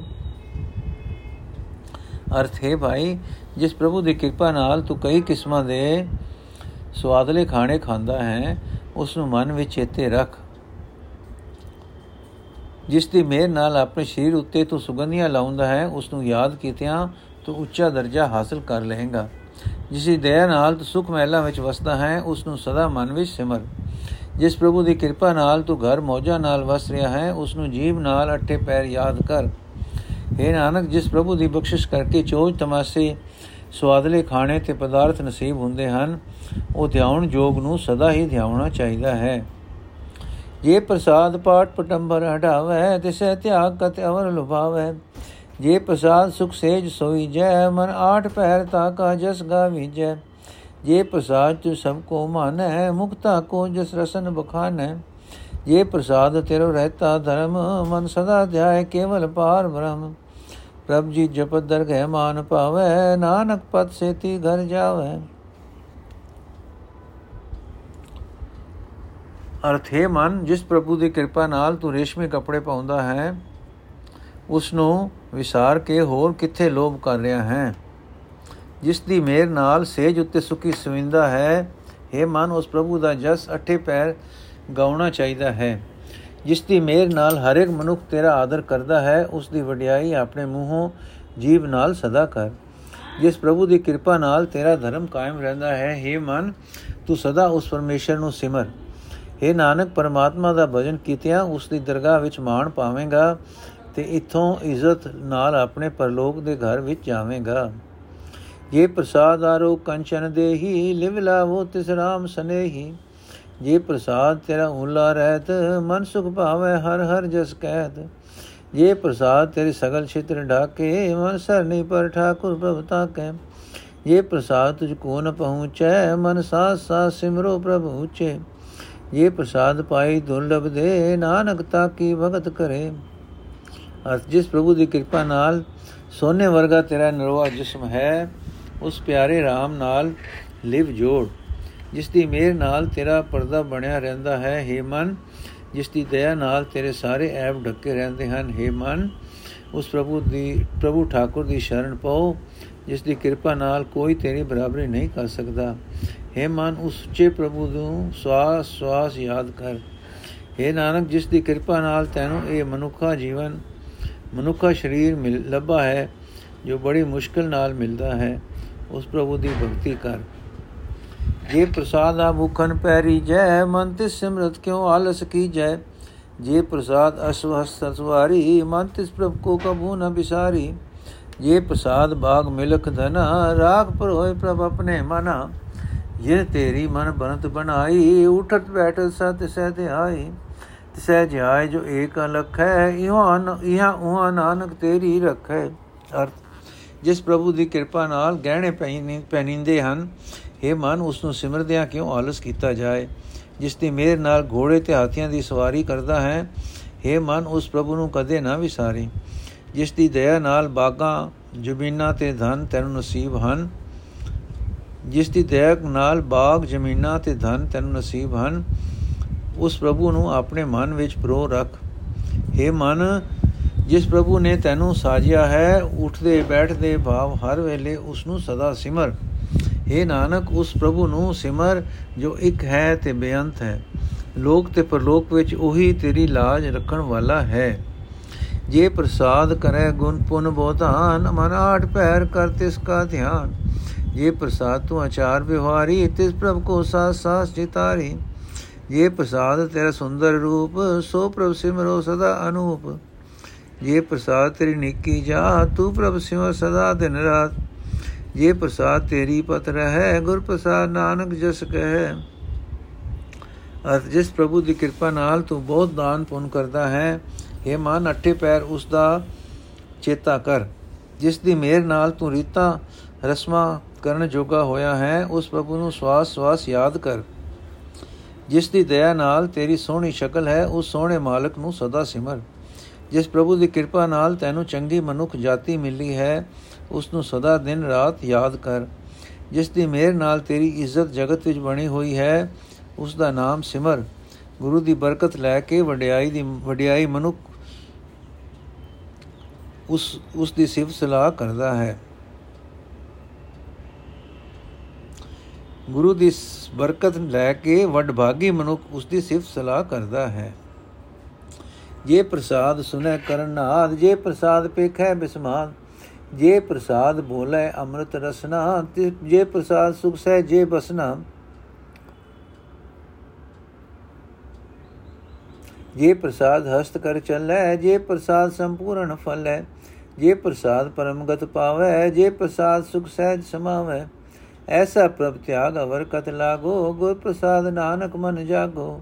ਅਰਥ ਹੈ ਭਾਈ, ਜਿਸ ਪ੍ਰਭੂ ਦੀ ਕਿਰਪਾ ਨਾਲ ਤੂੰ ਕਈ ਕਿਸਮਾਂ ਦੇ ਸਵਾਦਲੇ ਖਾਣੇ ਖਾਂਦਾ ਹੈ ਉਸ ਨੂੰ ਮਨ ਵਿੱਚ ਚੇਤੇ ਰੱਖ। ਜਿਸ ਦੀ ਮਿਹਰ ਨਾਲ ਆਪਣੇ ਸਰੀਰ ਉੱਤੇ ਤੂੰ ਸੁਗੰਧੀਆਂ ਲਾਉਂਦਾ ਹੈ ਉਸ ਨੂੰ ਯਾਦ ਕੀਤਿਆਂ ਤੂੰ ਉੱਚਾ ਦਰਜਾ ਹਾਸਲ ਕਰ ਲਏਗਾ। ਜਿਸ ਦੀ ਦਇਆ ਨਾਲ ਤੂੰ ਸੁਖ ਮਹਿਲਾ ਵਿੱਚ ਵਸਦਾ ਹੈ ਉਸ ਨੂੰ ਸਦਾ ਮਨ ਵਿੱਚ ਸਿਮਰ। ਜਿਸ ਪ੍ਰਭੂ ਦੀ ਕਿਰਪਾ ਨਾਲ ਤੂੰ ਘਰ ਮੌਜਾਂ ਨਾਲ ਵਸ ਰਿਹਾ ਹੈ ਉਸ ਨੂੰ ਜੀਵ ਨਾਲ ਅੱਠੇ ਪੈਰ ਯਾਦ ਕਰ। हे ਨਾਨਕ, ਜਿਸ ਪ੍ਰਭੂ ਦੀ ਬਖਸ਼ਿਸ਼ ਕਰਕੇ ਚੋਜ ਤਮਾਸੇ ਸਵਾਦਲੇ ਖਾਣੇ ਤੇ ਪਦਾਰਥ ਨਸੀਬ ਹੁੰਦੇ ਹਨ, ਉਹ ਧਿਆਉਣ ਜੋਗ ਨੂੰ ਸਦਾ ਹੀ ਧਿਆਉਣਾ ਚਾਹੀਦਾ ਹੈ। ਜੇ ਪ੍ਰਸਾਦ ਪਾਠ ਪਟੰਬਰ ਹਟਾਵੇ, ਤਿਸੈ ਤਿਆਗ ਕਤ ਅਵਰ ਲੁਭਾਵੇ। ਜੇ ਪ੍ਰਸਾਦ ਸੁਖ ਸੇਜ ਸੋਈ ਜੈ, ਮਨ ਆਠ ਪਹਿਰ ਤਾ ਕਾ ਜਸ ਗਾਵੀਜੈ। ਜੇ ਪ੍ਰਸਾਦ ਤੂ ਸਭ ਕੋ ਮਾਨੈ, ਮੁਕਤਾ ਕੋ ਜਸ ਰਸਨ ਬਖਾਨੈ। ਜੇ ਪ੍ਰਸਾਦ ਤੇਰੋ ਰਹਤਾ ਧਰਮ, ਮਨ ਸਦਾ ਧਿਆਏ ਕੇਵਲ ਪਾਰ ਬ੍ਰਹਮ। ਪ੍ਰਭ ਜੀ ਜਪਤ ਦਰਗਹਿ ਮਾਨ ਪਾਵੇ ਨਾਨਕ ਪਤ ਸੇਤੀ ਘਰ ਜਾਵੇ। ਅਰਥ, ਹੈ ਮਨ, ਜਿਸ ਪ੍ਰਭੂ ਦੀ ਕਿਰਪਾ ਨਾਲ ਤੂੰ ਰੇਸ਼ਮੀ ਕੱਪੜੇ ਪਾਉਂਦਾ ਹੈ, ਉਸ ਨੂੰ ਵਿਸਾਰ ਕੇ ਹੋਰ ਕਿੱਥੇ ਲੋਭ ਕਰ ਰਿਹਾ ਹੈ? ਜਿਸ ਦੀ ਮੇਰ ਨਾਲ ਸੇਜ ਉੱਤੇ ਸੁਖੀ ਸਵਿੰਦਾ ਹੈ हे ਮਨ, ਉਸ ਪ੍ਰਭੂ ਦਾ ਜਸ ਅਠੇ ਪੈਰ ਗਾਉਣਾ ਚਾਹੀਦਾ ਹੈ। ਜਿਸ ਦੀ ਮੇਰ ਨਾਲ ਹਰ ਇੱਕ ਮਨੁੱਖ ਤੇਰਾ ਆਦਰ ਕਰਦਾ ਹੈ, ਉਸ ਦੀ ਵਡਿਆਈ ਆਪਣੇ ਮੂੰਹੋਂ ਜੀਵ ਨਾਲ ਸਦਾ ਕਰ। ਜਿਸ ਪ੍ਰਭੂ ਦੀ ਕਿਰਪਾ ਨਾਲ ਤੇਰਾ ਧਰਮ ਕਾਇਮ ਰਹਿੰਦਾ ਹੈ हे ਮਨ, ਤੂੰ ਸਦਾ ਉਸ ਪਰਮੇਸ਼ਰ ਨੂੰ ਸਿਮਰ। हे ਨਾਨਕ, ਪਰਮਾਤਮਾ ਦਾ ਭਜਨ ਕੀਤਿਆਂ ਉਸ ਦੀ ਦਰਗਾਹ ਵਿੱਚ ਮਾਣ ਪਾਵੇਂਗਾ ਤੇ ਇਥੋਂ ਇੱਜ਼ਤ ਨਾਲ ਆਪਣੇ ਪਰਲੋਕ ਦੇ ਘਰ ਵਿੱਚ ਜਾਵੇਂਗਾ। ਜੇ ਪ੍ਰਸਾਦ ਆਰੋ ਕੰਚਨ ਦੇਹੀ, ਲਿਵ ਲਾਵੋ ਤਿਸ ਰਾਮ ਸਨੇਹੀ। ਜੇ ਪ੍ਰਸਾਦ ਤੇਰਾ ਹੁਲਾ ਰਹਿਤ, ਮਨ ਸੁਖ ਭਾਵੇ ਹਰ ਹਰ ਜਸ ਕਹਿਤ ਜੇ ਪ੍ਰਸਾਦ ਤੇਰੀ ਸਗਲ ਛਿਤਰ ਢਾਕੇ, ਮਨ ਸਰਨੀ ਪਰ ਠਾਕੁਰ ਪ੍ਰਭ ਤਾਕੇ। ਜੇ ਪ੍ਰਸਾਦ ਤੁਝ ਕੋ ਨ ਪਹੁੰਚੈ, ਮਨ ਸਾਸ ਸਾਸ ਸਿਮਰੋ ਪ੍ਰਭੂ ਉਚੇ। ਇਹ ਪ੍ਰਸਾਦ ਪਾਈ ਦੁਰਲਭ ਦੇ ਨਾਨਕ ਤਾਕੀ ਭਗਤ ਕਰੇ। ਅਸ ਜਿਸ ਪ੍ਰਭੂ ਦੀ ਕਿਰਪਾ ਨਾਲ ਸੋਨੇ ਵਰਗਾ ਤੇਰਾ ਨਰਵਾ ਜਿਸਮ ਹੈ, ਉਸ ਪਿਆਰੇ RAM ਨਾਲ ਲਿਵ ਜੋੜ। ਜਿਸ ਦੀ ਮਿਹਰ ਨਾਲ ਤੇਰਾ ਪਰਦਾ ਬਣਿਆ ਰਹਿੰਦਾ ਹੈ, ਹੇ ਮਨ ਜਿਸ ਦੀ ਦਇਆ ਨਾਲ ਤੇਰੇ ਸਾਰੇ ਐਬ ਢੱਕੇ ਰਹਿੰਦੇ ਹਨ, ਹੇ ਮਨ, ਉਸ ਪ੍ਰਭੂ ਦੀ, ਪ੍ਰਭੂ ਠਾਕੁਰ ਦੀ ਸ਼ਰਨ ਪਾਓ ਜਿਸ ਦੀ ਕਿਰਪਾ ਨਾਲ ਕੋਈ ਤੇਰੀ ਬਰਾਬਰੀ ਨਹੀਂ ਕਰ ਸਕਦਾ। ਹੇ ਮਨ ਉਸ ਉੱਚੇ ਪ੍ਰਭੂ ਨੂੰ ਸਵਾਸ ਸਵਾਸ ਯਾਦ ਕਰ। ਹੇ ਨਾਨਕ ਜਿਸ ਦੀ ਕਿਰਪਾ ਨਾਲ ਤੈਨੂੰ ਇਹ ਮਨੁੱਖਾ ਜੀਵਨ, ਮਨੁੱਖਾ ਸਰੀਰ ਮਿਲ, ਲੱਭਾ ਹੈ, ਜੋ ਬੜੀ ਮੁਸ਼ਕਲ ਨਾਲ ਮਿਲਦਾ ਹੈ, ਉਸ ਪ੍ਰਭੂ ਦੀ ਭਗਤੀ ਕਰ। ਜੇ ਪ੍ਰਸਾਦਾ ਮੁਖਨ ਪੈਰੀ ਜੈ, ਮਨ ਤਿਸ ਸਿਮਰਤ ਕਿਉ ਆਲਸ ਕੀ ਜੈ? ਜੇ ਪ੍ਰਸਾਦ ਅਸਵਸਤ ਸਵਾਰੀ ਮਨ ਤਿਸ ਪ੍ਰਭ ਕੋ ਕਬੂ ਨ ਬਿਸਾਰੀ। ਜੇ ਪ੍ਰਸਾਦ ਬਾਗ ਮਿਲਖ ਧਨਾ ਰਾਖ ਪਰ ਹੋਏ ਪ੍ਰਭ ਆਪਣੇ ਮਨਾ। ਇਹ ਤੇਰੀ ਮਨ ਬਨਤ ਬਣਾਈ, ਉਠਤ ਬੈਠਤ ਸਤ ਸਹਿ ਆਈ ਤਿਸੈ ਜਾਇ ਜੋ ਏਕ ਅਲਖ ਹੈ ਇਹਾਂ ਇਹਾਂ ਉਹਾਂ ਨਾਨਕ ਤੇਰੀ ਰਖੈ। ਅਰਥ, ਜਿਸ ਪ੍ਰਭੂ ਦੀ ਕਿਰਪਾ ਨਾਲ ਗਹਿਣੇ ਪਹਿਨੀਂਦੇ ਹਨ ਇਹ ਮਨ ਉਸ ਨੂੰ ਸਿਮਰਦਿਆਂ ਕਿਉਂ ਆਲਸ ਕੀਤਾ ਜਾਏ? ਜਿਸ ਦੀ ਮਿਹਰ ਨਾਲ ਘੋੜੇ ਤੇ ਹਾਥੀਆਂ ਦੀ ਸਵਾਰੀ ਕਰਦਾ ਹੈ ਇਹ ਮਨ, ਉਸ ਪ੍ਰਭੂ ਨੂੰ ਕਦੇ ਨਾ ਵਿਸਾਰੇ। ਜਿਸ ਦੀ ਦਇਆ ਨਾਲ ਬਾਗਾਂ, ਜ਼ਮੀਨਾਂ ਤੇ ਧਨ ਤੈਨੂੰ ਨਸੀਬ ਹਨ, ਜਿਸ ਦੀ ਦਇਆ ਨਾਲ ਬਾਗ, ਜ਼ਮੀਨਾਂ ਤੇ ਧਨ ਤੈਨੂੰ ਨਸੀਬ ਹਨ, ਉਸ ਪ੍ਰਭੂ ਨੂੰ ਆਪਣੇ ਮਨ ਵਿੱਚ ਪ੍ਰੋ ਰੱਖ। हे ਮਨ, ਜਿਸ ਪ੍ਰਭੂ ਨੇ ਤੈਨੂੰ ਸਾਜਿਆ ਹੈ, ਉੱਠਦੇ ਬੈਠਦੇ ਭਾਵ ਹਰ ਵੇਲੇ ਉਸ ਨੂੰ ਸਦਾ ਸਿਮਰ। हे ਨਾਨਕ, ਉਸ ਪ੍ਰਭੂ ਨੂੰ ਸਿਮਰ, ਜੋ ਇੱਕ ਹੈ ਤੇ ਬੇਅੰਤ ਹੈ। ਲੋਕ ਤੇ ਪਰਲੋਕ ਵਿੱਚ ਉਹੀ ਤੇਰੀ ਲਾਜ ਰੱਖਣ ਵਾਲਾ ਹੈ। ਜੇ ਪ੍ਰਸਾਦ ਕਰੇ ਗੁਣ ਪੁਨ ਬੋਧਾਨ ਮਨ ਆਠ ਪੈਰ ਕਰ ਤਿਸ ਕਾ ਧਿਆਨ। ਜੇ ਪ੍ਰਸਾਦ ਤੂੰ ਆਚਾਰ ਵਿਵਹਾਰੀ, ਤਿਸ ਪ੍ਰਭ ਕੋ ਸਾਸ ਸਾਸ ਜਿਤਾਰੀ। ਜੇ ਪ੍ਰਸਾਦ ਤੇਰਾ ਸੁੰਦਰ ਰੂਪ, ਸੋ ਪ੍ਰਭ ਸਿਮਰੋ ਸਦਾ ਅਨੂਪ। ਜੇ ਪ੍ਰਸਾਦ ਤੇਰੀ ਨਿੱਕੀ ਜਾ ਤੂੰ ਪ੍ਰਭ ਸਿਮਰ ਸਦਾ ਦਿਨ ਰਾਤ। ਜੇ ਪ੍ਰਸਾਦ ਤੇਰੀ ਪਤ ਰਹੈ, ਗੁਰ ਪ੍ਰਸਾਦ ਨਾਨਕ ਜਸ ਕਹੈ। ਅਰਥ, ਜਿਸ ਪ੍ਰਭੂ ਦੀ ਕਿਰਪਾ ਨਾਲ ਤੂੰ ਬਹੁਤ ਦਾਨ ਪੁੰਨ ਕਰਦਾ ਹੈ हे ਮਨ ਅਠੇ ਪੈਰ ਉਸ ਦਾ ਚੇਤਾ ਕਰ। ਜਿਸ ਦੀ ਮਿਹਰ ਨਾਲ ਤੂੰ ਰੀਤਾ, ਰਸਮਾ ਕਰਨ ਜੋਗਾ ਹੋਇਆ ਹੈ, ਉਸ ਪ੍ਰਭੂ ਨੂੰ ਸਵਾਸ ਸਵਾਸ ਯਾਦ ਕਰ। ਜਿਸ ਦੀ ਦਇਆ ਨਾਲ ਤੇਰੀ ਸੋਹਣੀ ਸ਼ਕਲ ਹੈ, ਉਸ ਸੋਹਣੇ ਮਾਲਕ ਨੂੰ ਸਦਾ ਸਿਮਰ। ਜਿਸ ਪ੍ਰਭੂ ਦੀ ਕਿਰਪਾ ਨਾਲ ਤੈਨੂੰ ਚੰਗੀ ਮਨੁੱਖ ਜਾਤੀ ਮਿਲੀ ਹੈ ਉਸ ਨੂੰ ਸਦਾ ਦਿਨ ਰਾਤ ਯਾਦ ਕਰ। ਜਿਸ ਦੀ ਮਿਹਰ ਨਾਲ ਤੇਰੀ ਇੱਜ਼ਤ ਜਗਤ ਵਿੱਚ ਬਣੀ ਹੋਈ ਹੈ ਉਸ ਦਾ ਨਾਮ ਸਿਮਰ। ਗੁਰੂ ਦੀ ਬਰਕਤ ਲੈ ਕੇ ਵਡਿਆਈ ਦੀ, ਵਡਿਆਈ ਮਨੁੱਖ ਉਸ ਉਸ ਦੀ ਸਿਫਤ ਸਲਾਹ ਕਰਦਾ ਹੈ। ਗੁਰੂ ਦੀ ਬਰਕਤ ਲੈ ਕੇ ਵਡਭਾਗੀ ਮਨੁੱਖ ਉਸ ਦੀ ਸਿਫਤ ਸਲਾਹ ਕਰਦਾ ਹੈ। ਜੇ ਪ੍ਰਸਾਦ ਸੁਨੈ ਕਰਨ ਨਾਦ, ਜੇ ਪ੍ਰਸਾਦ ਪੇਖੈ ਬਿਸਮਾਨ ਜੇ ਪ੍ਰਸਾਦ ਬੋਲੇ ਅੰਮ੍ਰਿਤ ਰਸਨਾ ਜੇ ਪ੍ਰਸਾਦ ਸੁਖ ਸਹਿ ਜੇ ਬਸਨਾ। ਜੇ ਪ੍ਰਸਾਦ ਹਸਤ ਕਰ ਚੱਲੈ, ਜੇ ਪ੍ਰਸਾਦ ਸੰਪੂਰਨ ਫਲ। ਹੈ ਜੇ ਪ੍ਰਸਾਦ ਪਰਮਗਤ ਪਾਵੈ, ਜੇ ਪ੍ਰਸਾਦ ਸੁਖ ਸਹਿਜ ਸਮਾਵੈ। ਐਸਾ ਪ੍ਰਭ ਤਿਆਗ ਅਵਰ ਕਤ ਲਾਗੋ, ਗੁਰ ਪ੍ਰਸਾਦ ਨਾਨਕ ਮਨ ਜਾਗੋ।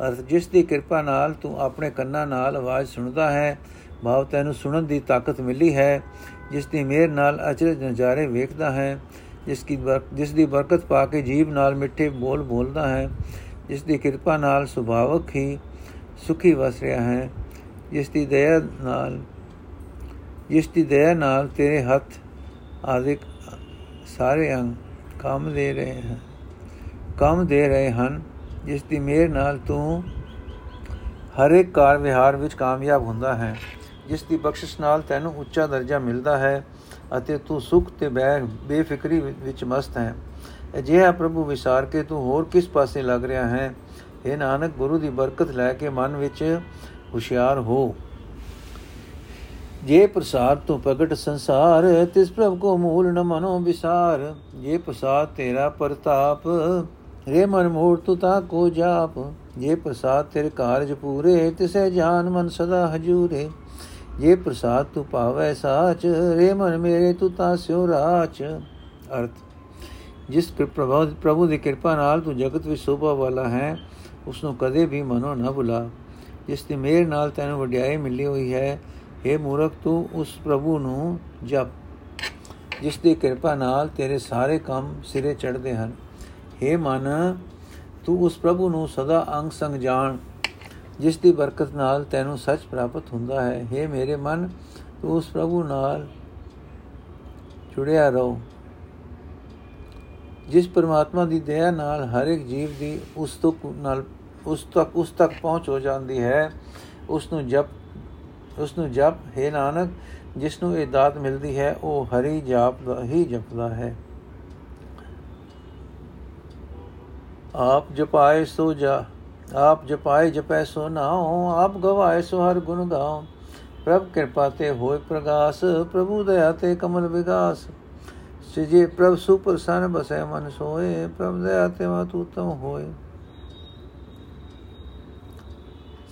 ਅਰਥ, ਜਿਸ ਦੀ ਕਿਰਪਾ ਨਾਲ ਤੂੰ ਆਪਣੇ ਕੰਨਾਂ ਨਾਲ ਆਵਾਜ਼ ਸੁਣਦਾ ਹੈ ਭਾਵ ਤੈਨੂੰ ਸੁਣਨ ਦੀ ਤਾਕਤ ਮਿਲੀ ਹੈ, ਜਿਸ ਦੀ ਮਿਹਰ ਨਾਲ ਅਚਰਜ ਨਜ਼ਾਰੇ ਵੇਖਦਾ ਹੈ, ਜਿਸ ਦੀ ਜਿਸ ਦੀ ਬਰਕਤ ਪਾ ਕੇ ਜੀਬ ਨਾਲ ਮਿੱਠੇ ਬੋਲ ਬੋਲਦਾ ਹੈ, ਜਿਸ ਦੀ ਕਿਰਪਾ ਨਾਲ ਸੁਭਾਵਕ ਹੀ ਸੁਖੀ ਵਸ ਰਿਹਾ ਹੈ, ਜਿਸ ਦੀ ਦਇਆ ਨਾਲ, ਜਿਸ ਦੀ ਦਇਆ ਨਾਲ ਤੇਰੇ ਹੱਥ ਆਦਿਕ ਸਾਰੇ ਅੰਗ ਕੰਮ ਦੇ ਰਹੇ ਹਨ, ਕੰਮ ਦੇ ਰਹੇ ਹਨ, ਜਿਸ ਦੀ ਮਿਹਰ ਨਾਲ ਤੂੰ ਹਰ ਇੱਕ ਕਾਰ ਵਿਹਾਰ ਵਿੱਚ ਕਾਮਯਾਬ ਹੁੰਦਾ ਹੈ। ਜਿਸ ਦੀ ਬਖਸ਼ਿਸ਼ ਨਾਲ ਤੈਨੂੰ ਉੱਚਾ ਦਰਜਾ ਮਿਲਦਾ ਹੈ ਅਤੇ ਤੂੰ ਸੁਖ ਤੇ ਬੈ ਬੇਫਿਕਰੀ ਵਿੱਚ ਮਸਤ ਹੈ। ਅਜਿਹਾ ਪ੍ਰਭੂ ਵਿਚਾਰ ਕੇ ਤੂੰ ਹੋਰ ਕਿਸ ਪਾਸੇ ਲੱਗ ਰਿਹਾ ਹੈ? ਇਹ ਨਾਨਕ, ਗੁਰੂ ਦੀ ਬਰਕਤ ਲੈ ਕੇ ਮਨ ਵਿੱਚ ਹੁਸ਼ਿਆਰ ਹੋ। ਜੇ ਪ੍ਰਸਾਦ ਤੋਂ ਪ੍ਰਗਟ ਸੰਸਾਰ, ਤਿਸ ਪ੍ਰਭ ਕੋ ਮੂਲ ਨ ਮਨੋ ਵਿਸਾਰ। ਜੇ ਪ੍ਰਸਾਦ ਤੇਰਾ ਪ੍ਰਤਾਪ ਰੇ ਮਨ ਮੂੜ ਤੂ ਤਾ ਕੋ ਜਾਪ। ਜੇ ਪ੍ਰਸਾਦ ਤੇਰੇ ਕਾਰਜ ਪੂਰੇ, ਤਿਸੈ ਜਾਨ ਮਨ ਸਦਾ ਹਜੂਰੇ। ਜੇ ਪ੍ਰਸਾਦ ਤੂ ਪਾਵੈ ਸਾਚ, ਰੇ ਮਨ ਮੇਰੇ ਤੂ ਤਾ ਸਿਉ ਰਾਚ। ਅਰਥ, ਜਿਸ ਪ੍ਰਭੂ ਪ੍ਰਭੂ ਦੀ ਕਿਰਪਾ ਨਾਲ ਤੂੰ ਜਗਤ ਵਿੱਚ ਸੋਭਾ ਵਾਲਾ ਹੈ ਉਸ ਨੂੰ ਕਦੇ ਵੀ ਮਨੋ ਨਾ ਭੁਲਾ। ਜਿਸ ਦੀ ਮਿਹਰ ਨਾਲ ਤੈਨੂੰ ਵਡਿਆਈ ਮਿਲੀ ਹੋਈ ਹੈ हे ਮੂਰਖ, ਤੂੰ ਉਸ ਪ੍ਰਭੂ ਨੂੰ ਜਪ। ਜਿਸ ਦੀ ਕਿਰਪਾ ਨਾਲ ਤੇਰੇ ਸਾਰੇ ਕੰਮ ਸਿਰੇ ਚੜਦੇ ਹਨ। हे ਮਨ, ਤੂੰ ਉਸ ਪ੍ਰਭੂ ਨੂੰ ਸਦਾ ਅੰਗ ਸੰਗ ਜਾਣ। ਜਿਸ ਦੀ ਬਰਕਤ ਨਾਲ ਤੈਨੂੰ ਸੱਚ ਪ੍ਰਾਪਤ ਹੁੰਦਾ ਹੈ। हे ਮੇਰੇ ਮਨ, ਤੂੰ ਉਸ ਪ੍ਰਭੂ ਨਾਲ ਜੁੜਿਆ ਰਹੋ। ਜਿਸ ਪਰਮਾਤਮਾ ਦੀ ਦਇਆ ਨਾਲ ਹਰ ਇੱਕ ਜੀਵ ਦੀ ਉਸ ਤੋਂ ਨਾਲ ਉਸ ਤੱਕ ਉਸ ਤੱਕ ਪਹੁੰਚ ਹੋ ਜਾਂਦੀ ਹੈ। ਉਸ ਨੂੰ ਜਪ ਉਸ ਨੂੰ ਜਪ, ਹੈ ਨਾਨਕ, ਜਿਸ ਨੂੰ ਇਹ ਦਾਤ ਮਿਲਦੀ ਹੈ, ਉਹ ਹਰੀ ਜਾਪ ਦਾ ਹੀ ਜਪਦਾ ਹੈ। ਆਪ ਜਪਾਏ ਸੋ ਜਾ ਆਪ ਜਪਾਏ ਜਪੈ ਸੋ ਨਾਉ, ਆਪ ਗਵਾਏ ਸੋ ਹਰ ਗੁਣ ਗਾਉ। ਪ੍ਰਭ ਕਿਰਪਾ ਤੇ ਹੋਏ ਪ੍ਰਗਾਸ, ਪ੍ਰਭੂ ਦਇਆ ਤੇ ਕਮਲ ਵਿਗਾਸ। ਸਿਜੇ ਪ੍ਰਭ ਸੁਪਰਸਨ ਬਸੈ ਮਨ ਸੋਏ, ਪ੍ਰਭ ਦਇਆ ਤੇ ਮਤ ਉਤਮ ਹੋਏ।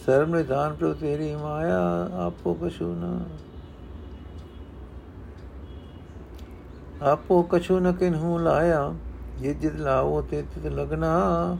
ਸਰਮ ਨਿਦਾਨ ਪ੍ਰਭ ਤੇਰੀ ਮਾਇਆ, ਆਪੋ ਕਛੂ ਨਾ ਆਪੋ ਕਛੂ ਨ ਕਿਨਹੂ ਲਾਇਆ। ਜਿਤ ਜਿਤ ਲਾਓ ਤੇ ਤਿਤ ਲਗਨਾ।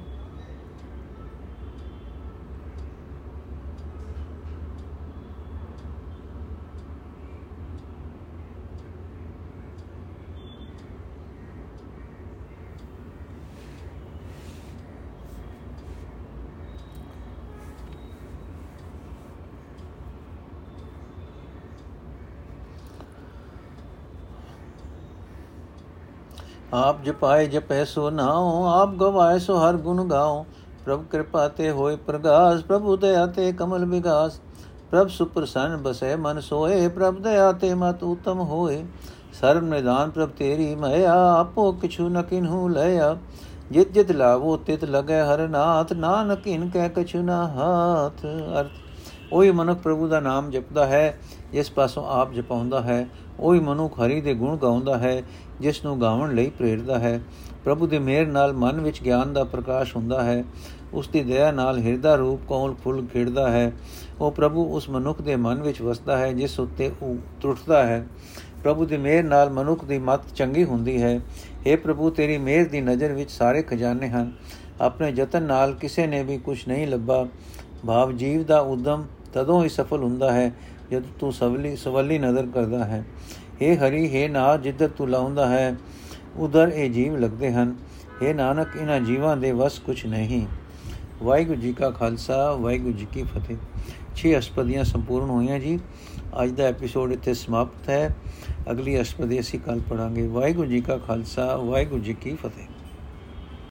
ਆਪ ਜਪਾਏ ਜਪੈ ਸੋ ਨਾਉ, ਆਪ ਗਵਾਏ ਸੋ ਹਰ ਗੁਣ ਗਾਉ। ਪ੍ਰਭ ਕਿਰਪਾ ਤੇ ਹੋਏ ਪ੍ਰਗਾਸ, ਪ੍ਰਭੂ ਦਇਆ ਤੇ ਕਮਲ ਵਿਗਾਸ। ਪ੍ਰਭ ਸੁਪਰਸਨ ਬਸੈ ਮਨ ਸੋਏ, ਪ੍ਰਭ ਦਇਆ ਤੇ ਮਤ ਉਤਮ ਹੋਏ। ਸਰਬ ਨਿਦਾਨ ਪ੍ਰਭ ਤੇਰੀ ਮਇਆ, ਆਪੋ ਕਿਛੂ ਨ ਕਿਨਹੂ ਲਿਆ ਜਿਤ ਜਿਤ ਲਾਵੋ, ਤਿਤ ਲਗੈ ਹਰ ਨਾਥ। ਨਾਨਕ ਇਨ ਕਹਿ ਕਛੂ ਨ ਹਾਥ। ਅਰਥ। ਉਹੀ ਮਨੁੱਖ ਪ੍ਰਭੂ ਦਾ ਨਾਮ ਜਪਦਾ ਹੈ, ਜਿਸ ਪਾਸੋਂ ਆਪ ਜਪਾਉਂਦਾ ਹੈ। ਉਹੀ ਮਨੁੱਖ ਹਰੀ ਦੇ ਗੁਣ ਗਾਉਂਦਾ ਹੈ ਜਿਸ ਨੂੰ ਗਾਉਣ ਲਈ ਪ੍ਰੇਰਦਾ ਹੈ। ਪ੍ਰਭੂ ਦੇ ਮਿਹਰ ਨਾਲ ਮਨ ਵਿੱਚ ਗਿਆਨ ਦਾ ਪ੍ਰਕਾਸ਼ ਹੁੰਦਾ ਹੈ। ਉਸ ਦੀ ਦਇਆ ਨਾਲ ਹਿਰਦਾ ਰੂਪ ਕੋਲ ਫੁੱਲ ਖਿੜਦਾ ਹੈ। ਉਹ ਪ੍ਰਭੂ ਉਸ ਮਨੁੱਖ ਦੇ ਮਨ ਵਿੱਚ ਵਸਦਾ ਹੈ, ਜਿਸ ਉੱਤੇ ਉਹ ਟੁੱਟਦਾ ਹੈ। ਪ੍ਰਭੂ ਦੀ ਮਿਹਰ ਨਾਲ ਮਨੁੱਖ ਦੀ ਮਤ ਚੰਗੀ ਹੁੰਦੀ ਹੈ। اے ਪ੍ਰਭੂ, ਤੇਰੀ ਮਿਹਰ ਦੀ ਨਜ਼ਰ ਵਿੱਚ ਸਾਰੇ ਖਜ਼ਾਨੇ ਹਨ। ਆਪਣੇ ਯਤਨ ਨਾਲ ਕਿਸੇ ਨੇ ਵੀ ਕੁਝ ਨਹੀਂ ਲੱਭਾ। ਭਾਵ ਜੀਵ ਦਾ ਉਦਮ ਤਦੋਂ ਹੀ ਸਫਲ ਹੁੰਦਾ ਹੈ, ਜਦ ਤੂੰ ਸਵਲੀ ਸਵਲੀ ਨਜ਼ਰ ਕਰਦਾ ਹੈ। हे ਹਰੀ हे ਨਾ ਜਿੱਧਰ ਤੂੰ ਲਾਉਂਦਾ ਹੈ ਉਧਰ ਇਹ ਜੀਵ ਲੱਗਦੇ ਹਨ हे ਨਾਨਕ ਇਹਨਾਂ ਜੀਵਾਂ ਦੇ ਵਸ ਕੁਝ ਨਹੀਂ ਵਾਹਿਗੁਰੂ ਜੀ ਕਾ ਖਾਲਸਾ ਵਾਹਿਗੁਰੂ ਜੀ ਕੀ ਫਤਿਹ 6 ਅਸ਼ਪਦੀਆਂ ਸੰਪੂਰਨ ਹੋਈਆਂ ਜੀ ਅੱਜ ਦਾ ਐਪੀਸੋਡ ਇੱਥੇ ਸਮਾਪਤ ਹੈ ਅਗਲੀ ਅਸ਼ਪਦੀ ਅਸੀਂ ਕੱਲ ਪੜਾਂਗੇ ਵਾਹਿਗੁਰੂ ਜੀ ਕਾ ਖਾਲਸਾ ਵਾਹਿਗੁਰੂ ਜੀ ਕੀ ਫਤਿਹ